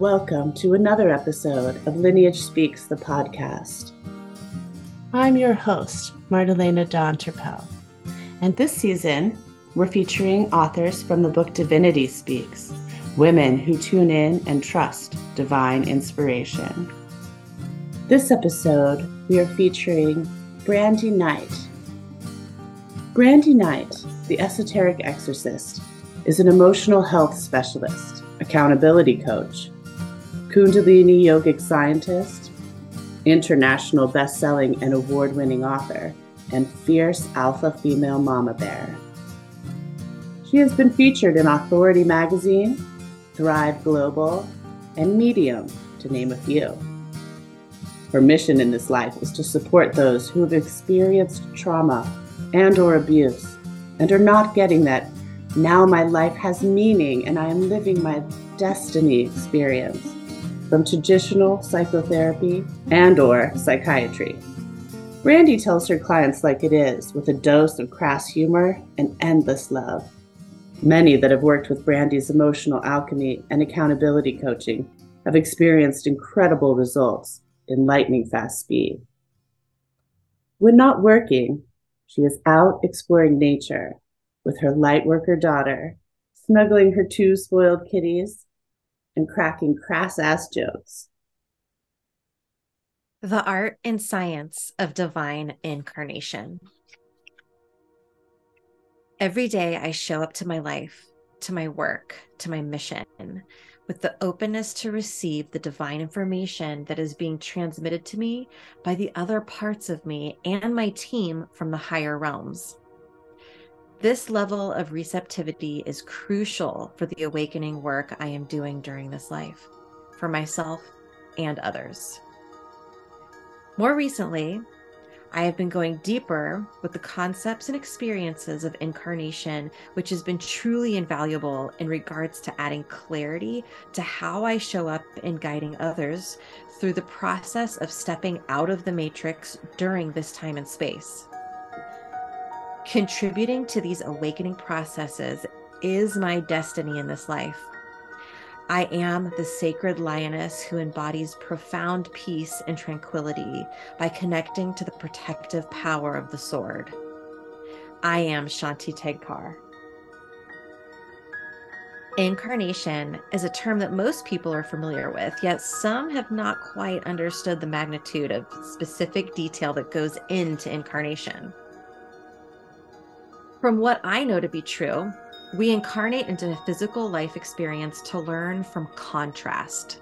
Welcome to another episode of Lineage Speaks, the podcast. I'm your host, Martelena Donterpel, and this season we're featuring authors from the book Divinity Speaks, women who tune in and trust divine inspiration. This episode, we are featuring Brandy Knight. Brandy Knight, the esoteric exorcist, is an emotional health specialist, accountability coach, Kundalini yogic scientist, international best-selling and award-winning author, and fierce alpha female mama bear. She has been featured in Authority Magazine, Thrive Global, and Medium, to name a few. Her mission in this life is to support those who have experienced trauma and or abuse and are not getting that now my life has meaning and I am living my destiny experience from traditional psychotherapy and or psychiatry. Brandy tells her clients like it is with a dose of crass humor and endless love. Many that have worked with Brandy's emotional alchemy and accountability coaching have experienced incredible results in lightning fast speed. When not working, she is out exploring nature with her lightworker daughter, snuggling her two spoiled kitties and cracking crass ass jokes. The art and science of divine incarnation. Every day I show up to my life, to my work, to my mission with the openness to receive the divine information that is being transmitted to me by the other parts of me and my team from the higher realms. This level of receptivity is crucial for the awakening work I am doing during this life, for myself and others. More recently, I have been going deeper with the concepts and experiences of incarnation, which has been truly invaluable in regards to adding clarity to how I show up in guiding others through the process of stepping out of the matrix during this time and space. Contributing to these awakening processes is my destiny in this life. I am the sacred lioness who embodies profound peace and tranquility by connecting to the protective power of the sword. I am Shanti Tegpar. Incarnation is a term that most people are familiar with, yet some have not quite understood the magnitude of specific detail that goes into incarnation. From what I know to be true, we incarnate into a physical life experience to learn from contrast.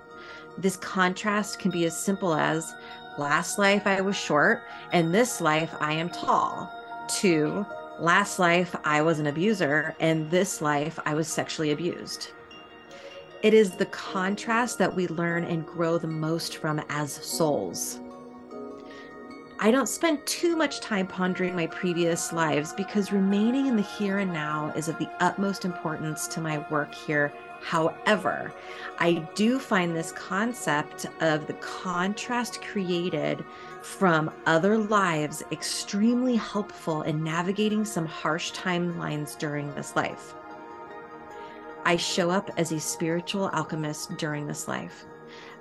This contrast can be as simple as last life I was short and this life I am tall, to last life I was an abuser and this life I was sexually abused. It is the contrast that we learn and grow the most from as souls. I don't spend too much time pondering my previous lives because remaining in the here and now is of the utmost importance to my work here. However, I do find this concept of the contrast created from other lives extremely helpful in navigating some harsh timelines during this life. I show up as a spiritual alchemist during this life.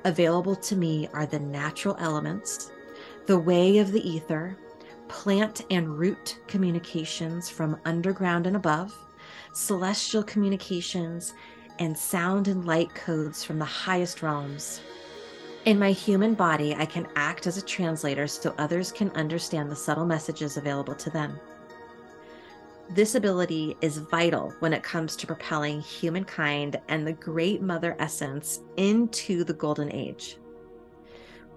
Available to me are the natural elements the way of the ether, plant and root communications from underground and above, celestial communications, and sound and light codes from the highest realms. In my human body, I can act as a translator so others can understand the subtle messages available to them. This ability is vital when it comes to propelling humankind and the great mother essence into the golden age.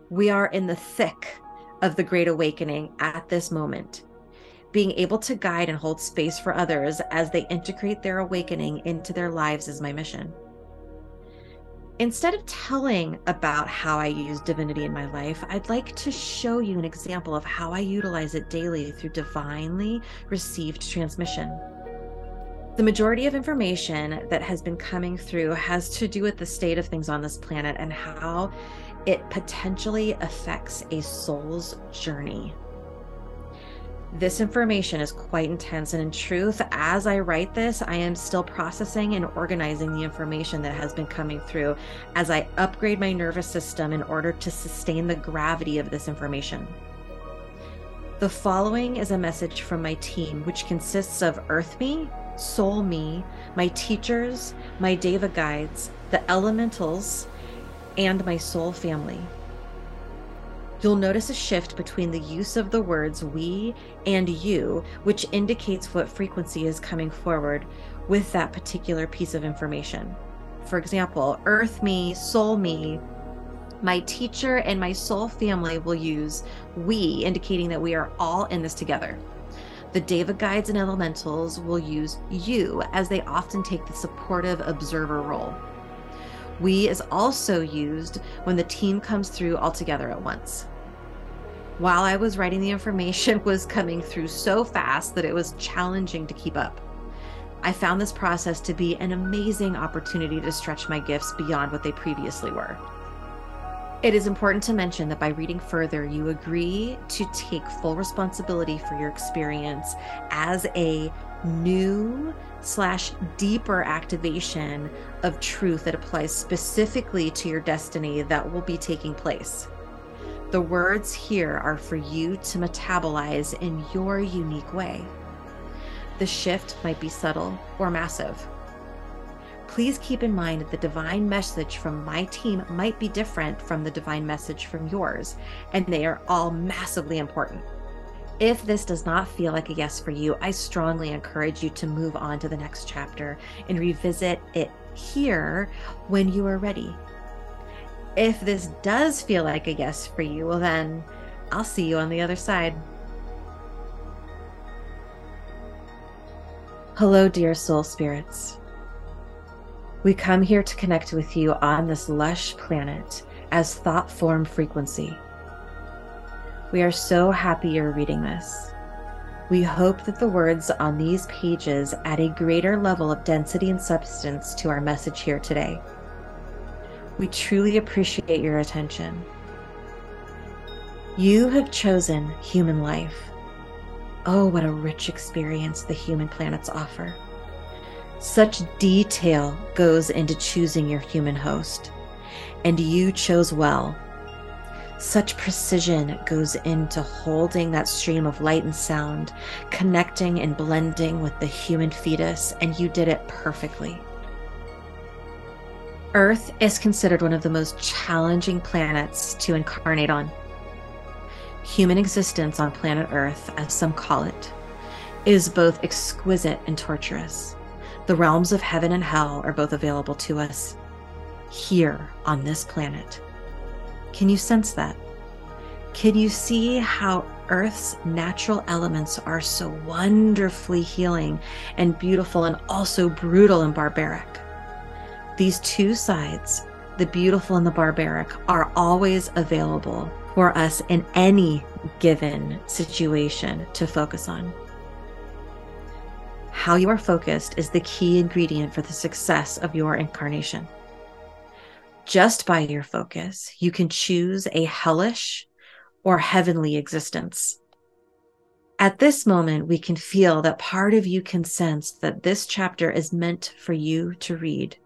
We are in the thick of the Great Awakening at this moment. Being able to guide and hold space for others as they integrate their awakening into their lives is my mission. Instead of telling about how I use divinity in my life, I'd like to show you an example of how I utilize it daily through divinely received transmission. The majority of information that has been coming through has to do with the state of things on this planet and how it potentially affects a soul's journey. This information is quite intense, and in truth, as I write this, I am still processing and organizing the information that has been coming through as I upgrade my nervous system in order to sustain the gravity of this information. The following is a message from my team, which consists of Earth Me, Soul Me, my teachers, my Deva guides, the elementals, and my soul family. You'll notice a shift between the use of the words we and you, which indicates what frequency is coming forward with that particular piece of information. For example, earth me, soul me, my teacher and my soul family will use we, indicating that we are all in this together. The Deva guides and elementals will use you, as they often take the supportive observer role. We is also used when the team comes through all together at once. While I was writing, the information was coming through so fast that it was challenging to keep up. I found this process to be an amazing opportunity to stretch my gifts beyond what they previously were. It is important to mention that by reading further, you agree to take full responsibility for your experience as a new slash deeper activation of truth that applies specifically to your destiny that will be taking place. The words here are for you to metabolize in your unique way. The shift might be subtle or massive. Please keep in mind that the divine message from my team might be different from the divine message from yours, and they are all massively important. If this does not feel like a yes for you, I strongly encourage you to move on to the next chapter and revisit it here when you are ready. If this does feel like a yes for you, well, then I'll see you on the other side. Hello, dear soul spirits. We come here to connect with you on this lush planet as thought form frequency. We are so happy you're reading this. We hope that the words on these pages add a greater level of density and substance to our message here today. We truly appreciate your attention. You have chosen human life. Oh, what a rich experience the human planets offer. Such detail goes into choosing your human host, and you chose well such precision goes into holding that stream of light and sound, connecting and blending with the human fetus, and you did it perfectly. Earth is considered one of the most challenging planets to incarnate on. Human existence on planet Earth, as some call it, is both exquisite and torturous. The realms of heaven and hell are both available to us here on this planet. Can you sense that? Can you see how Earth's natural elements are so wonderfully healing and beautiful and also brutal and barbaric? These two sides, the beautiful and the barbaric, are always available for us in any given situation to focus on. How you are focused is the key ingredient for the success of your incarnation just by your focus, you can choose a hellish or heavenly existence. At this moment, we can feel that part of you can sense that this chapter is meant for you to read,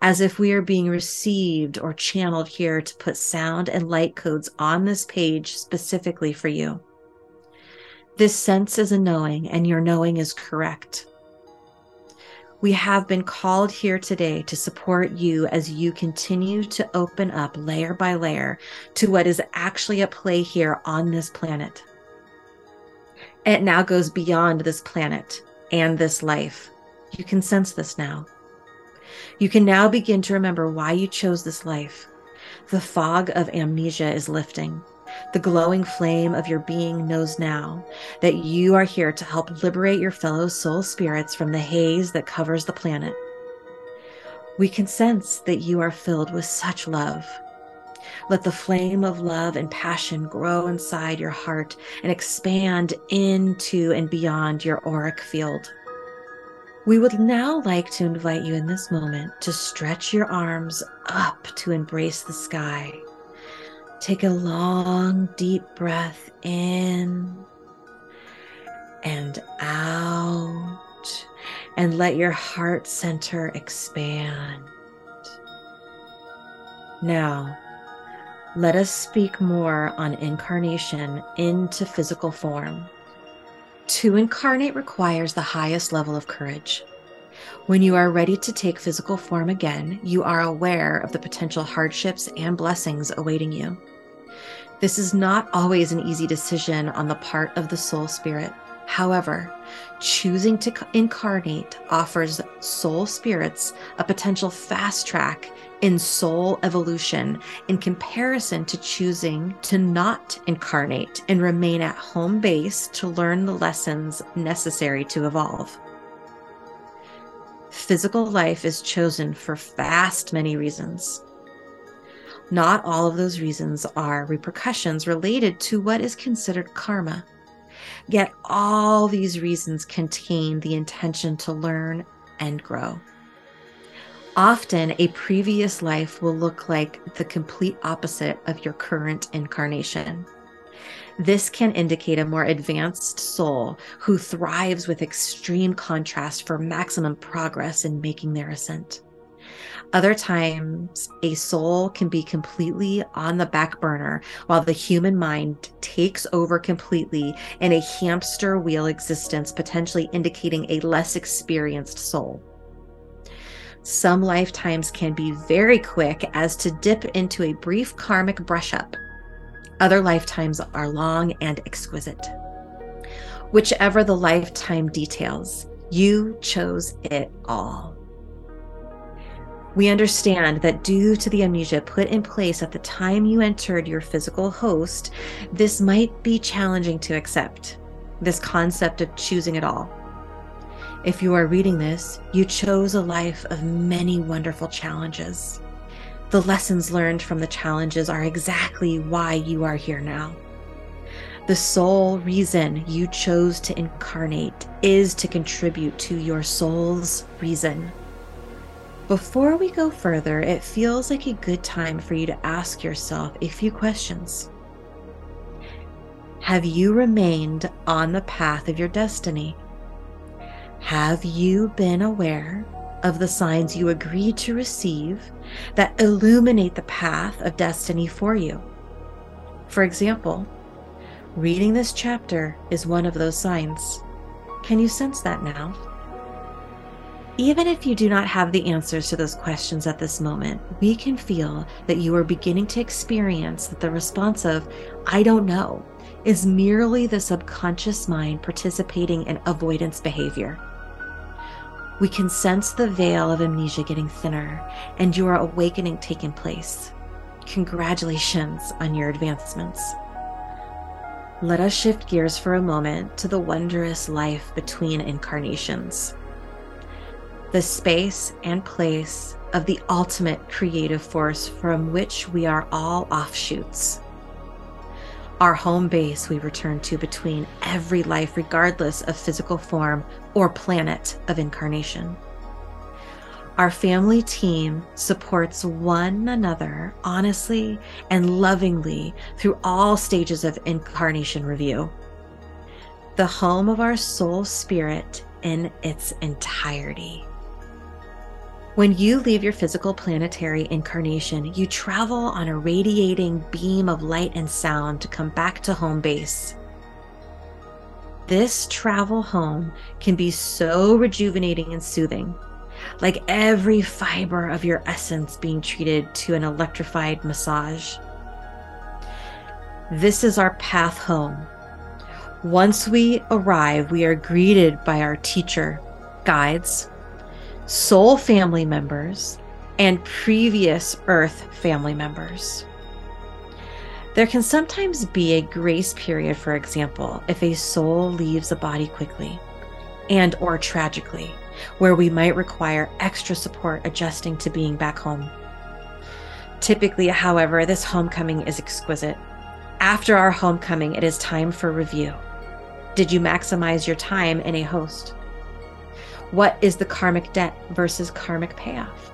as if we are being received or channeled here to put sound and light codes on this page specifically for you. This sense is a knowing, and your knowing is correct. We have been called here today to support you as you continue to open up layer by layer to what is actually at play here on this planet. It now goes beyond this planet and this life. You can sense this now. You can now begin to remember why you chose this life. The fog of amnesia is lifting. The glowing flame of your being knows now that you are here to help liberate your fellow soul spirits from the haze that covers the planet. We can sense that you are filled with such love. Let the flame of love and passion grow inside your heart and expand into and beyond your auric field. We would now like to invite you in this moment to stretch your arms up to embrace the sky Take a long, deep breath in and out. And let your heart center expand. Now, let us speak more on incarnation into physical form. To incarnate requires the highest level of courage. When you are ready to take physical form again, you are aware of the potential hardships and blessings awaiting you. This is not always an easy decision on the part of the soul spirit. However, choosing to incarnate offers soul spirits a potential fast track in soul evolution in comparison to choosing to not incarnate and remain at home base to learn the lessons necessary to evolve. Physical life is chosen for vast many reasons. Not all of those reasons are repercussions related to what is considered karma. Yet all these reasons contain the intention to learn and grow. Often, a previous life will look like the complete opposite of your current incarnation. This can indicate a more advanced soul who thrives with extreme contrast for maximum progress in making their ascent. Other times, a soul can be completely on the back burner while the human mind takes over completely in a hamster wheel existence, potentially indicating a less experienced soul. Some lifetimes can be very quick as to dip into a brief karmic brush up. Other lifetimes are long and exquisite. Whichever the lifetime details, you chose it all. We understand that due to the amnesia put in place at the time you entered your physical host, this might be challenging to accept, this concept of choosing it all. If you are reading this, you chose a life of many wonderful challenges. The lessons learned from the challenges are exactly why you are here now. The sole reason you chose to incarnate is to contribute to your soul's reason. Before we go further, it feels like a good time for you to ask yourself a few questions. Have you remained on the path of your destiny? Have you been aware of the signs you agreed to receive that illuminate the path of destiny for you? For example, reading this chapter is one of those signs. Can you sense that now? Even if you do not have the answers to those questions at this moment, we can feel that you are beginning to experience that the response of, I don't know, is merely the subconscious mind participating in avoidance behavior. We can sense the veil of amnesia getting thinner and your awakening taking place. Congratulations on your advancements. Let us shift gears for a moment to the wondrous life between incarnations. The space and place of the ultimate creative force from which we are all offshoots our home base we return to between every life, regardless of physical form or planet of incarnation. Our family team supports one another honestly and lovingly through all stages of incarnation review. The home of our soul spirit in its entirety. When you leave your physical planetary incarnation, you travel on a radiating beam of light and sound to come back to home base. This travel home can be so rejuvenating and soothing, like every fiber of your essence being treated to an electrified massage. This is our path home. Once we arrive, we are greeted by our teacher, guides, soul family members, and previous earth family members. There can sometimes be a grace period, for example, if a soul leaves a body quickly and or tragically, where we might require extra support adjusting to being back home. Typically, however, this homecoming is exquisite. After our homecoming, it is time for review. Did you maximize your time in a host? What is the karmic debt versus karmic payoff?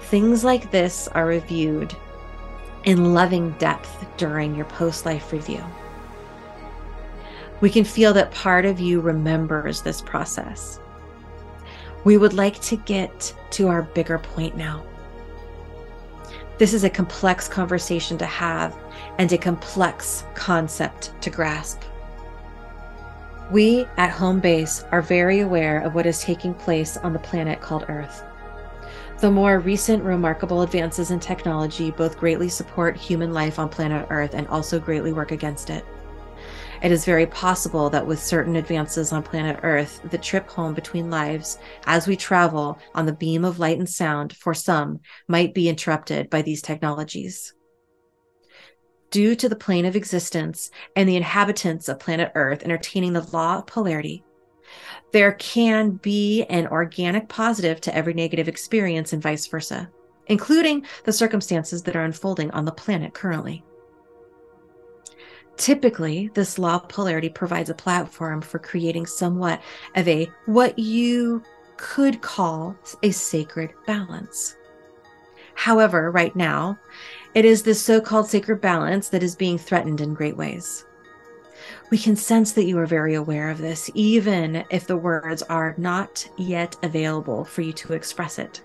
Things like this are reviewed in loving depth during your post life review. We can feel that part of you remembers this process. We would like to get to our bigger point now. This is a complex conversation to have and a complex concept to grasp. We at home base are very aware of what is taking place on the planet called Earth. The more recent remarkable advances in technology both greatly support human life on planet Earth and also greatly work against it. It is very possible that with certain advances on planet Earth, the trip home between lives as we travel on the beam of light and sound for some might be interrupted by these technologies. Due to the plane of existence and the inhabitants of planet Earth entertaining the law of polarity, there can be an organic positive to every negative experience and vice versa, including the circumstances that are unfolding on the planet currently. Typically, this law of polarity provides a platform for creating somewhat of a what you could call a sacred balance. However, right now, it is this so called sacred balance that is being threatened in great ways. We can sense that you are very aware of this, even if the words are not yet available for you to express it.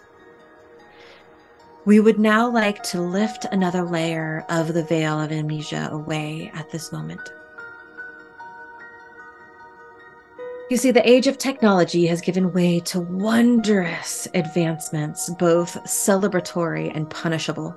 We would now like to lift another layer of the veil of amnesia away at this moment. You see, the age of technology has given way to wondrous advancements, both celebratory and punishable.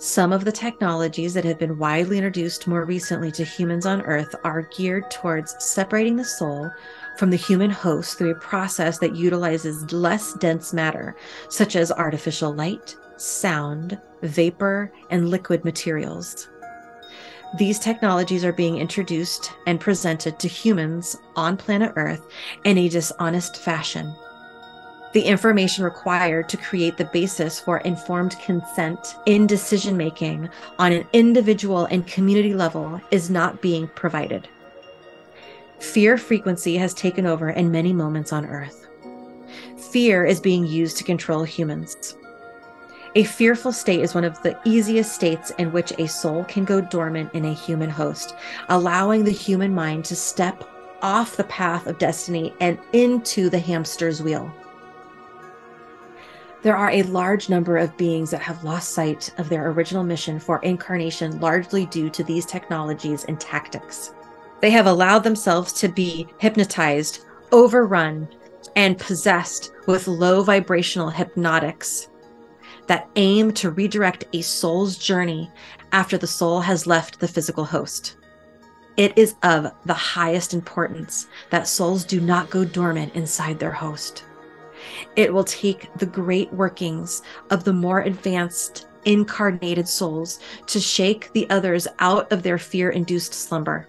Some of the technologies that have been widely introduced more recently to humans on Earth are geared towards separating the soul from the human host through a process that utilizes less dense matter, such as artificial light, sound, vapor, and liquid materials. These technologies are being introduced and presented to humans on planet Earth in a dishonest fashion. The information required to create the basis for informed consent in decision making on an individual and community level is not being provided. Fear frequency has taken over in many moments on Earth. Fear is being used to control humans. A fearful state is one of the easiest states in which a soul can go dormant in a human host, allowing the human mind to step off the path of destiny and into the hamster's wheel. There are a large number of beings that have lost sight of their original mission for incarnation, largely due to these technologies and tactics. They have allowed themselves to be hypnotized, overrun, and possessed with low vibrational hypnotics that aim to redirect a soul's journey after the soul has left the physical host. It is of the highest importance that souls do not go dormant inside their host. It will take the great workings of the more advanced incarnated souls to shake the others out of their fear induced slumber.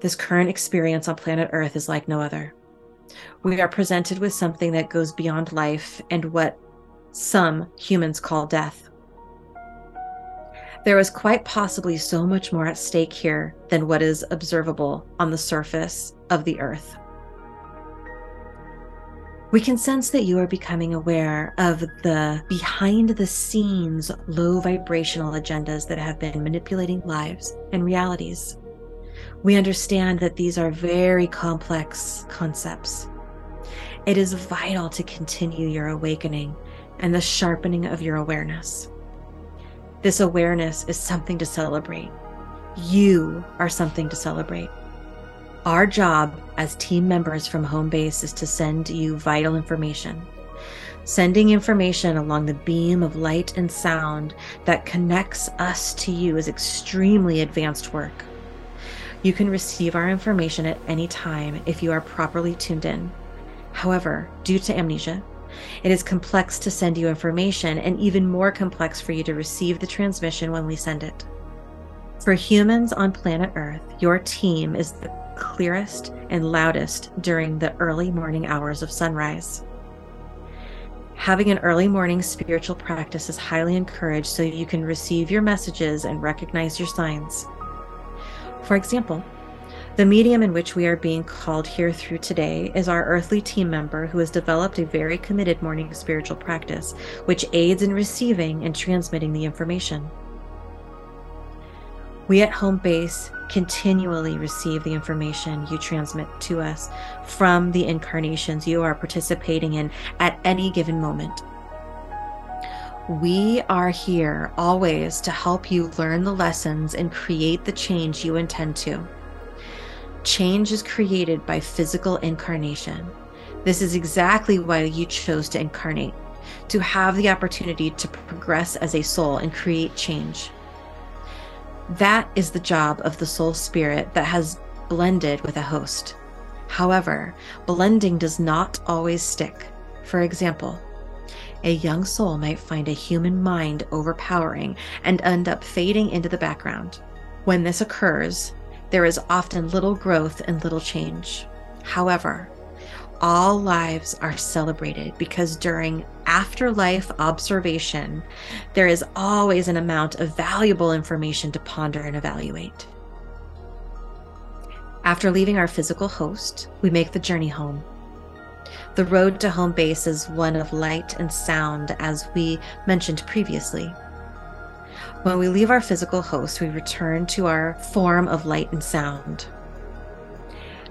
This current experience on planet Earth is like no other. We are presented with something that goes beyond life and what some humans call death. There is quite possibly so much more at stake here than what is observable on the surface of the Earth. We can sense that you are becoming aware of the behind the scenes low vibrational agendas that have been manipulating lives and realities we understand that these are very complex concepts. It is vital to continue your awakening and the sharpening of your awareness. This awareness is something to celebrate. You are something to celebrate. Our job as team members from home base is to send you vital information. Sending information along the beam of light and sound that connects us to you is extremely advanced work. You can receive our information at any time if you are properly tuned in. However, due to amnesia, it is complex to send you information and even more complex for you to receive the transmission when we send it. For humans on planet Earth, your team is the clearest and loudest during the early morning hours of sunrise. Having an early morning spiritual practice is highly encouraged so you can receive your messages and recognize your signs. For example, the medium in which we are being called here through today is our earthly team member who has developed a very committed morning spiritual practice, which aids in receiving and transmitting the information. We at home base continually receive the information you transmit to us from the incarnations you are participating in at any given moment. We are here always to help you learn the lessons and create the change you intend to. Change is created by physical incarnation. This is exactly why you chose to incarnate, to have the opportunity to progress as a soul and create change. That is the job of the soul spirit that has blended with a host. However, blending does not always stick. For example, a young soul might find a human mind overpowering and end up fading into the background. When this occurs, there is often little growth and little change. However, all lives are celebrated because during afterlife observation, there is always an amount of valuable information to ponder and evaluate. After leaving our physical host, we make the journey home. The road to home base is one of light and sound, as we mentioned previously. When we leave our physical host, we return to our form of light and sound.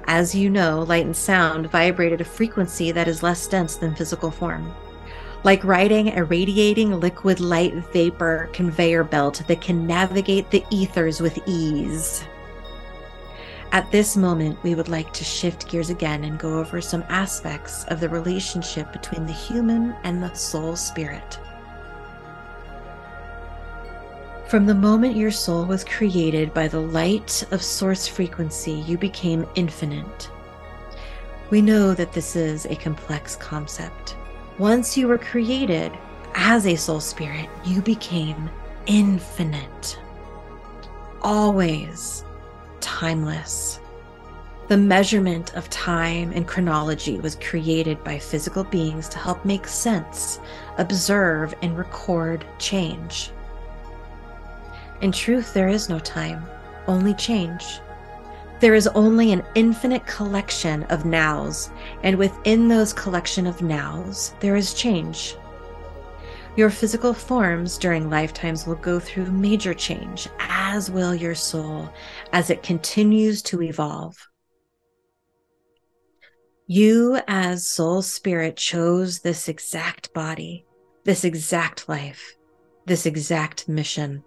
As you know, light and sound vibrate at a frequency that is less dense than physical form like riding a radiating liquid light vapor conveyor belt that can navigate the ethers with ease. At this moment, we would like to shift gears again and go over some aspects of the relationship between the human and the soul spirit. From the moment your soul was created by the light of source frequency, you became infinite. We know that this is a complex concept. Once you were created as a soul spirit, you became infinite, always timeless. The measurement of time and chronology was created by physical beings to help make sense, observe, and record change. In truth, there is no time, only change. There is only an infinite collection of nows, and within those collection of nows, there is change. Your physical forms during lifetimes will go through major change, as will your soul as it continues to evolve. You, as soul spirit, chose this exact body, this exact life, this exact mission.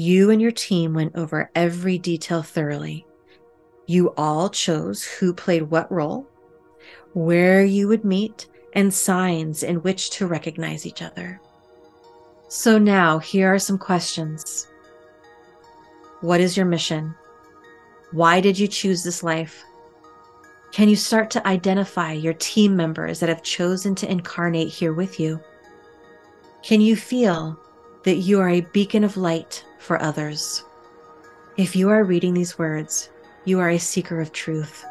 You and your team went over every detail thoroughly. You all chose who played what role, where you would meet, and signs in which to recognize each other. So now, here are some questions. What is your mission? Why did you choose this life? Can you start to identify your team members that have chosen to incarnate here with you? Can you feel that you are a beacon of light for others. If you are reading these words, you are a seeker of truth,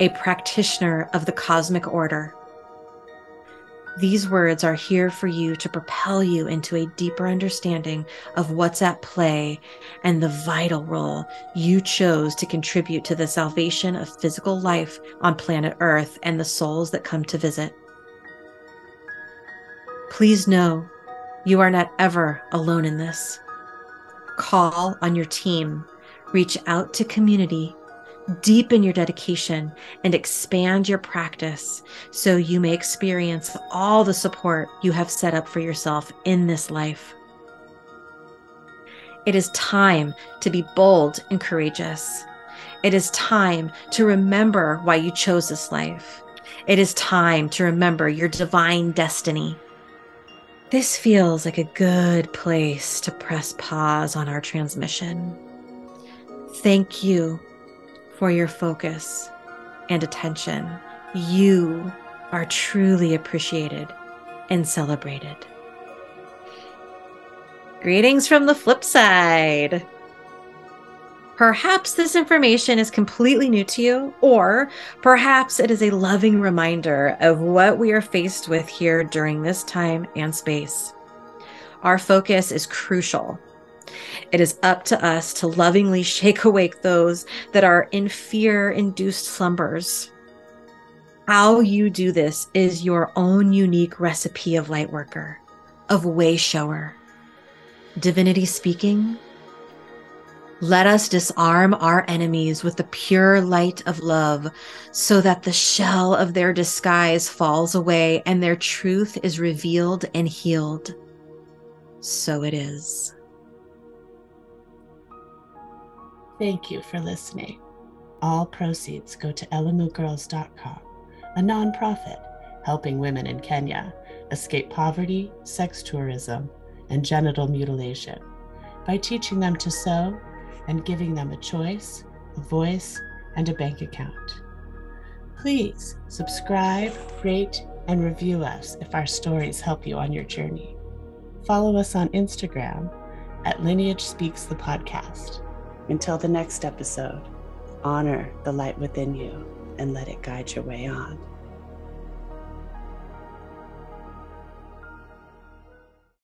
a practitioner of the cosmic order. These words are here for you to propel you into a deeper understanding of what's at play and the vital role you chose to contribute to the salvation of physical life on planet Earth and the souls that come to visit. Please know you are not ever alone in this. Call on your team, reach out to community, deepen your dedication, and expand your practice so you may experience all the support you have set up for yourself in this life. It is time to be bold and courageous. It is time to remember why you chose this life. It is time to remember your divine destiny. This feels like a good place to press pause on our transmission. Thank you for your focus and attention. You are truly appreciated and celebrated. Greetings from the flip side. Perhaps this information is completely new to you, or perhaps it is a loving reminder of what we are faced with here during this time and space. Our focus is crucial. It is up to us to lovingly shake awake those that are in fear induced slumbers. How you do this is your own unique recipe of light worker, of way shower. Divinity speaking, Let us disarm our enemies with the pure light of love, so that the shell of their disguise falls away and their truth is revealed and healed. So it is. Thank you for listening. All proceeds go to elimugirls.com, a nonprofit helping women in Kenya escape poverty, sex tourism, and genital mutilation by teaching them to sew and giving them a choice, a voice, and a bank account. Please subscribe, rate, and review us if our stories help you on your journey. Follow us on Instagram at Lineage Speaks the Podcast. Until the next episode, honor the light within you and let it guide your way on.